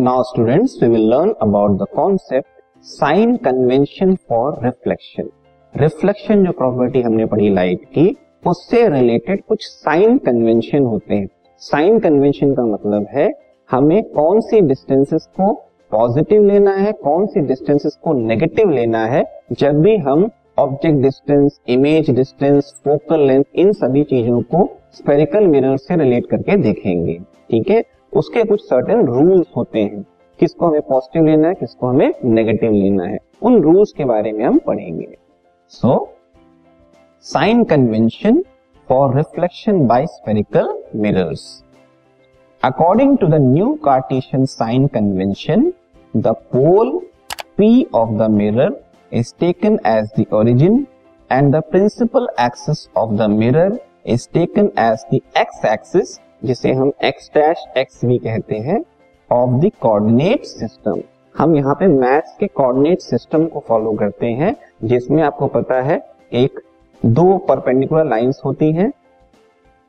Now students we will learn about the concept sign convention for reflection reflection जो property हमने पढ़ी light की, उससे रिलेटेड कुछ साइन कन्वेंशन होते हैं। साइन कन्वेंशन का मतलब है, हमें कौन सी डिस्टेंसेस को पॉजिटिव लेना है, कौन सी डिस्टेंसेस को नेगेटिव लेना है, जब भी हम object distance image distance focal length इन सभी चीज़ों को स्पेरिकल मिरर से रिलेट करके देखेंगे। ठीक है? उसके कुछ सर्टेन रूल्स होते हैं। किसको हमें पॉजिटिव लेना है, किसको हमें नेगेटिव लेना है। उन रूल्स के बारे में हम पढ़ेंगे। So sign convention for reflection by spherical mirrors according to the new Cartesian sign convention the pole P of the mirror is taken as the origin and the principal axis of the mirror is taken as the x axis जिसे हम x dash x भी कहते हैं of the coordinate system हम यहाँ पे maths के coordinate system को फॉलो करते हैं, जिसमें आपको पता है, एक, दो परपेंडिकुलर लाइंस होती हैं।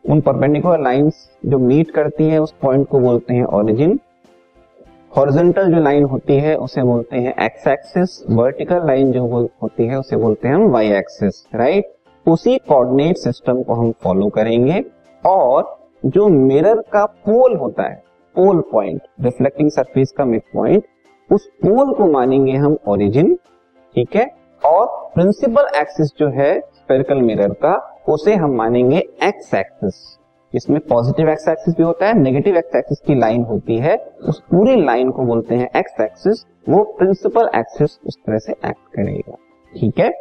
उन परपेंडिकुलर लाइंस जो मीट करती हैं, उस पॉइंट को बोलते हैं ओरिजिन हॉरिजेंटल जो लाइन होती है, उसे बोलते हैं एक्स एक्सिस वर्टिकल लाइन जो होती है, उसे बोलते हैं हम वाई एक्सिस राइट उसी कोऑर्डिनेट सिस्टम को हम फॉलो करेंगे, और जो मिरर का पोल होता है पोल पॉइंट रिफ्लेक्टिंग सरफेस का मिड पॉइंट उस पोल को मानेंगे हम ओरिजिन ठीक है? और प्रिंसिपल एक्सिस जो है स्पेरिकल मिरर का, उसे हम मानेंगे एक्स एक्सिस इसमें पॉजिटिव एक्स एक्सिस भी होता है नेगेटिव एक्स एक्सिस की लाइन होती है, उस पूरी लाइन को बोलते हैं एक्स एक्सिस वो प्रिंसिपल एक्सिस उस तरह से एक्ट करेगा, ठीक है?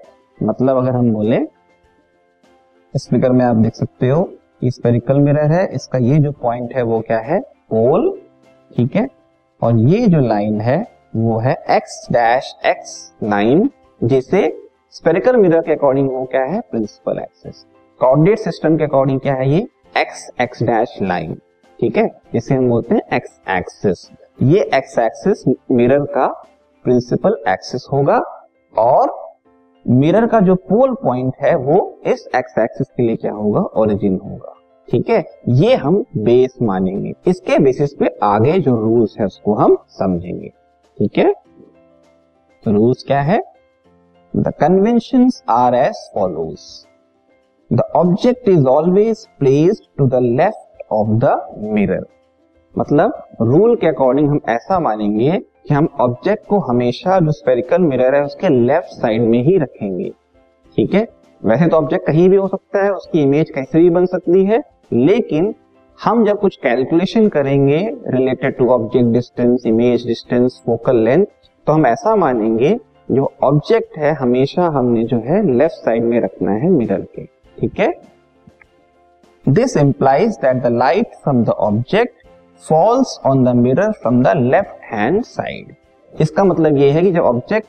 मतलब अगर हम बोले फिगर में आप देख सकते हो स्पेरिकल मिरर है, इसका ये जो पॉइंट है, वो क्या है? पोल ठीक है? और ये जो लाइन है, वो है एक्स डैश एक्स लाइन जिसे स्पेरिकल मिरर के अकॉर्डिंग वो क्या है? प्रिंसिपल एक्सिस कोऑर्डिनेट सिस्टम के अकॉर्डिंग क्या है ये? एक्स एक्स डैश लाइन ठीक है? जिसे हम बोलते हैं एक्स एक्सिस ये एक्स एक्सिस मिरर का प्रिंसिपल एक्सिस होगा और मिरर का जो पोल पॉइंट है, वो इस एक्स एक्सिस के लिए क्या होगा? ओरिजिन होगा। ठीक है? ये हम बेस मानेंगे। इसके बेसिस पे आगे जो रूल्स है, उसको हम समझेंगे। ठीक है? तो रूल्स क्या है? The convention are as follows the object is always placed to the left of the mirror मतलब रूल के अकॉर्डिंग हम ऐसा मानेंगे कि हम ऑब्जेक्ट को हमेशा जो स्पेरिकल मिरर है, उसके लेफ़्ट साइड में ही रखेंगे। ठीक है? वैसे तो ऑब्जेक्ट कहीं भी हो सकता है, उसकी इमेज कैसे भी बन सकती है, लेकिन हम जब कुछ कैलकुलेशन करेंगे related to object distance image distance focal length तो हम ऐसा मानेंगे, जो ऑब्जेक्ट है, हमेशा हमने जो है लेफ़्ट साइड में रखना है मिरर के। ठीक है? This implies that the light from the object falls on the mirror from the left hand side इसका मतलब यह है कि जब ऑब्जेक्ट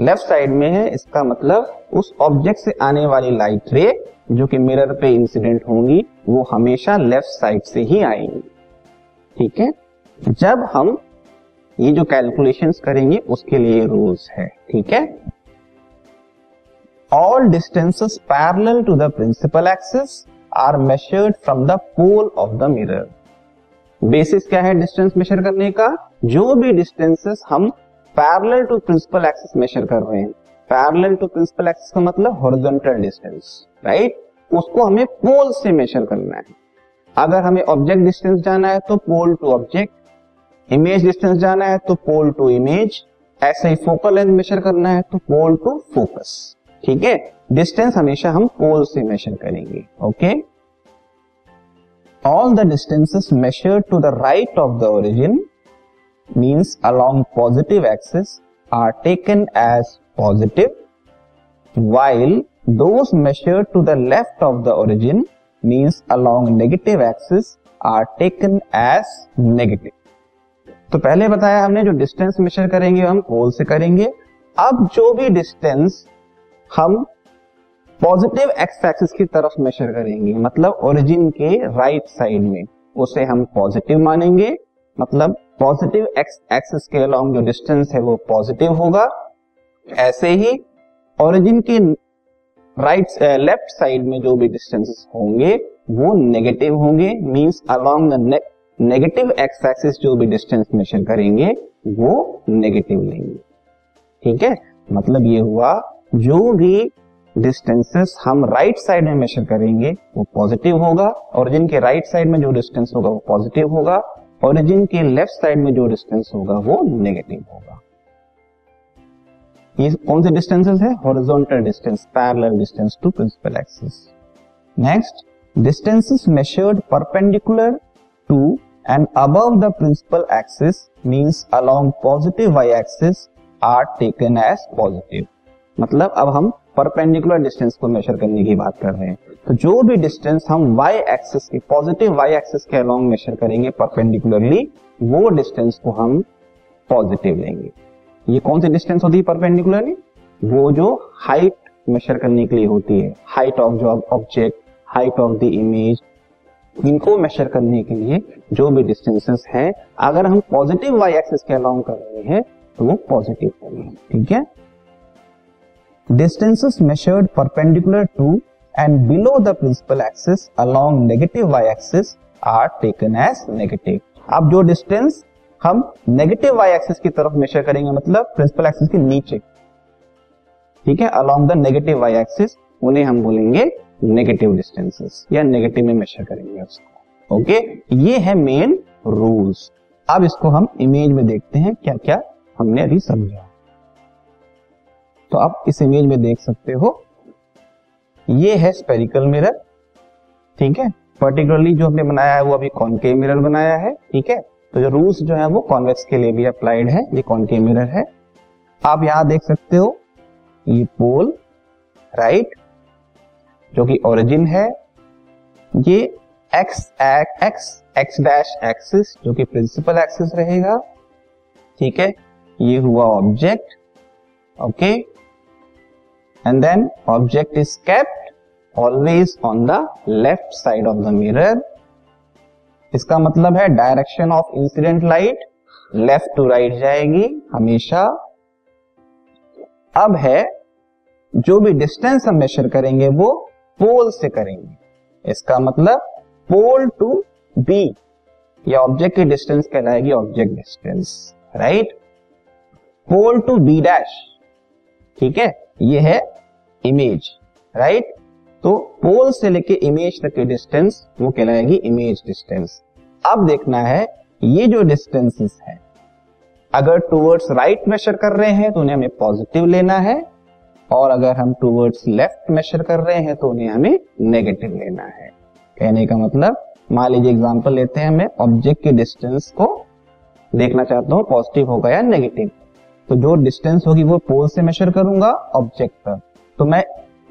लेफ़्ट साइड में है, इसका मतलब उस ऑब्जेक्ट से आने वाली लाइट रे जो कि मिरर पे इंसिडेंट होंगी, वो हमेशा लेफ़्ट साइड से ही आएँगी। ठीक है? जब हम ये जो कैलकुलेशंस करेंगे, उसके लिए रूल्स है। ठीक है? All distances parallel to the principal axis are measured from the pole of the mirror basis क्या है डिस्टेंस मेजर करने का? जो भी डिस्टेंसेस हम parallel to principal axis measure कर रहे हैं। पैरेलल टू प्रिंसिपल एक्सिस का मतलब हॉरिजॉन्टल डिस्टेंस राइट उसको हमें पोल से मेजर करना है। अगर हमें ऑब्जेक्ट डिस्टेंस जाना है तो pole to object image distance जाना है तो पोल टू इमेज ऐसे ही फोकल लेंथ मेजर करना है तो पोल टू फोकस ठीक है? डिस्टेंस हमेशा हम पोल से मेजर करेंगे okay all the distances measured to the right of the origin means along positive axis are taken as positive while those measured to the left of the origin means along negative axis are taken as negative तो पहले बताया हमने जो distance measure करेंगे, हम पोल से करेंगे। अब जो भी डिस्टेंस हम पॉजिटिव एक्स एक्सिस की तरफ़ मेजर करेंगे मतलब ओरिजिन के राइट साइड में। उसे हम पॉजिटिव मानेंगे मतलब पॉजिटिव एक्स एक्सिस के अलोंग जो डिस्टेंस है वो पॉजिटिव होगा। ऐसे ही ओरिजिन के राइट लेफ़्ट साइड में जो भी डिस्टेंसेस होंगे, वो नेगेटिव होंगे। Means along the negative X axis जो भी डिस्टेंस मेजर करेंगे, वो नेगेटिव लेंगे। ठीक है? मतलब ये हुआ जो भी डिस्टेंसेस हम राइट right साइड में मेजर करेंगे, वो पॉजिटिव होगा ओरिजिन के राइट साइड में जो डिस्टेंस होगा वो पॉजिटिव होगा ओरिजिन के लेफ़्ट साइड में जो डिस्टेंस होगा वो नेगेटिव होगा। ये कौन से डिस्टेंसेस है? Horizontal distance parallel distance to principal axis next distances measured perpendicular to and above the principal axis means along positive Y axis are taken as positive मतलब अब हम परपेंडिकुलर डिस्टेंस को मेजर करने की बात कर रहे हैं। तो जो भी डिस्टेंस हम y एक्सिस के पॉजिटिव y एक्सिस के अलोंग मेजर करेंगे परपेंडिकुलरली वो डिस्टेंस को हम पॉजिटिव लेंगे। ये कौन सी डिस्टेंस होती है परपेंडिकुलरली वो जो हाइट मेजर करने के लिए होती है। हाइट ऑफ़ जो object height of the image इनको मेजर करने के लिए जो भी डिस्टेंसेस हैं, अगर हम पॉजिटिव वाई एक्सिस के अलाउंग कर रहे हैं तो वो पॉजिटिव होंगे। ठीक है? Distances measured perpendicular to and below the principal axis along negative Y axis are taken as negative अब जो डिस्टेंस हम नेगेटिव वाई एक्सिस की तरफ़ मेजर करेंगे मतलब प्रिंसिपल एक्सिस के नीचे, ठीक है? Along the negative Y axis उन्हें हम बोलेंगे नेगेटिव डिस्टेंसेस या नेगेटिव में मेजर करेंगे उसको ओके ये है मेन रूल्स अब इसको हम इमेज में देखते हैं क्या क्या हमने अभी समझा। तो आप इस इमेज में देख सकते हो। ये है स्पेरिकल मिरर ठीक है? पर्टिकुलरली जो हमने बनाया है, वो अभी कॉनकेव मिरर बनाया है, ठीक है? तो जो रूल्स जो है, वो कॉन्वेक्स के लिए भी अप्लाइड है, ये कॉनकेव मिरर है। आप यहाँ देख सकते हो, ये पोल राइट जो कि ओरिजिन है। ये X X X dash axis जो कि प्रिंसिपल एक्सिस रहेगा, ठीक है? ये हुआ object okay and then object is kept always on the left side of the mirror इसका मतलब है direction of incident light left to right जाएगी हमेशा। अब है जो भी डिस्टेंस हम मेजर करेंगे वो पोल से करेंगे। इसका मतलब पोल टू बी या ऑब्जेक्ट की डिस्टेंस कहलाएगी object distance right pole to B dash ठीक है? ये है इमेज राइट तो पोल से लेके इमेज तक की डिस्टेंस वो कहलाएगी इमेज डिस्टेंस अब देखना है, ये जो डिस्टेंसेस है, अगर टूवर्ड्स राइट मेजर कर रहे हैं तो उन्हें हमें पॉजिटिव लेना है, और अगर हम टूवर्ड्स लेफ़्ट मेजर कर रहे हैं तो उन्हें हमें नेगेटिव लेना है. कहने का मतलब मान लीजिए एग्जांपल लेते हैं, मैं ऑब्जेक्ट के डिस्टेंस को देखना चाहता हूँ पॉजिटिव होगा या नेगेटिव तो जो डिस्टेंस होगी वो पोल से मेजर करूँगा ऑब्जेक्ट पर। तो मैं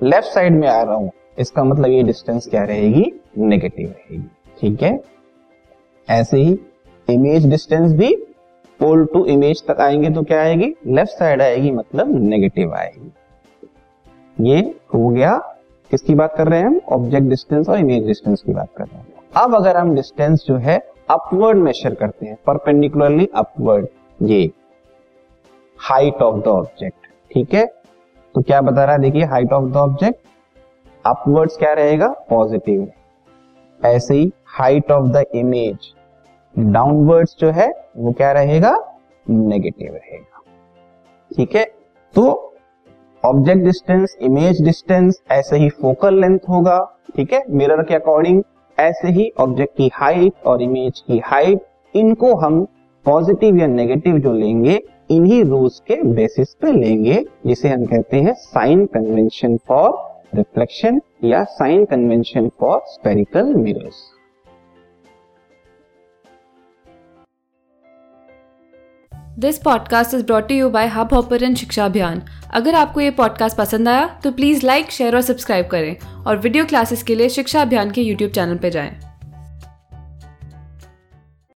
लेफ़्ट साइड में आ रहा हूँ। इसका मतलब ये डिस्टेंस क्या रहेगी? नेगेटिव रहेगी। ठीक है? ऐसे ही इमेज डिस्टेंस भी पोल टू इमेज तक आएँगे तो क्या आएगी? लेफ़्ट साइड आएगी मतलब नेगेटिव आएगी। ये हो गया। किसकी बात कर रहे हैं हम? ऑब्जेक्ट डिस्टेंस और इमेज डिस्टेंस की बात कर रहे हैं। अब अगर हम डिस्टेंस जो है अपवर्ड मेजर करते हैं परपेंडिकुलरली अपवर्ड ये हाइट ऑफ़ द ऑब्जेक्ट ठीक है? तो क्या बता रहा है? देखिए height of the object upwards क्या रहेगा? पॉजिटिव ऐसे ही height of the image downwards जो है, वो क्या रहेगा? नेगेटिव रहेगा। ठीक है? तो ऑब्जेक्ट डिस्टेंस इमेज डिस्टेंस ऐसे ही फोकल लेंथ होगा। ठीक है? मिरर के अकॉर्डिंग ऐसे ही ऑब्जेक्ट की हाइट और इमेज की हाइट इनको हम पॉजिटिव या नेगेटिव जो लेंगे इन्हीं रूल्स के बेसिस पे लेंगे, जिसे हम कहते हैं साइन कन्वेंशन फॉर रिफ्लेक्शन या sign convention for spherical mirrors this podcast is brought you by Hubhopper Shiksha Abhiyan अगर आपको ये पॉडकास्ट पसंद आया तो प्लीज़ लाइक शेयर और सब्सक्राइब करें और वीडियो क्लासेस के लिए शिक्षा अभियान के यूट्यूब चैनल पर जाएँ।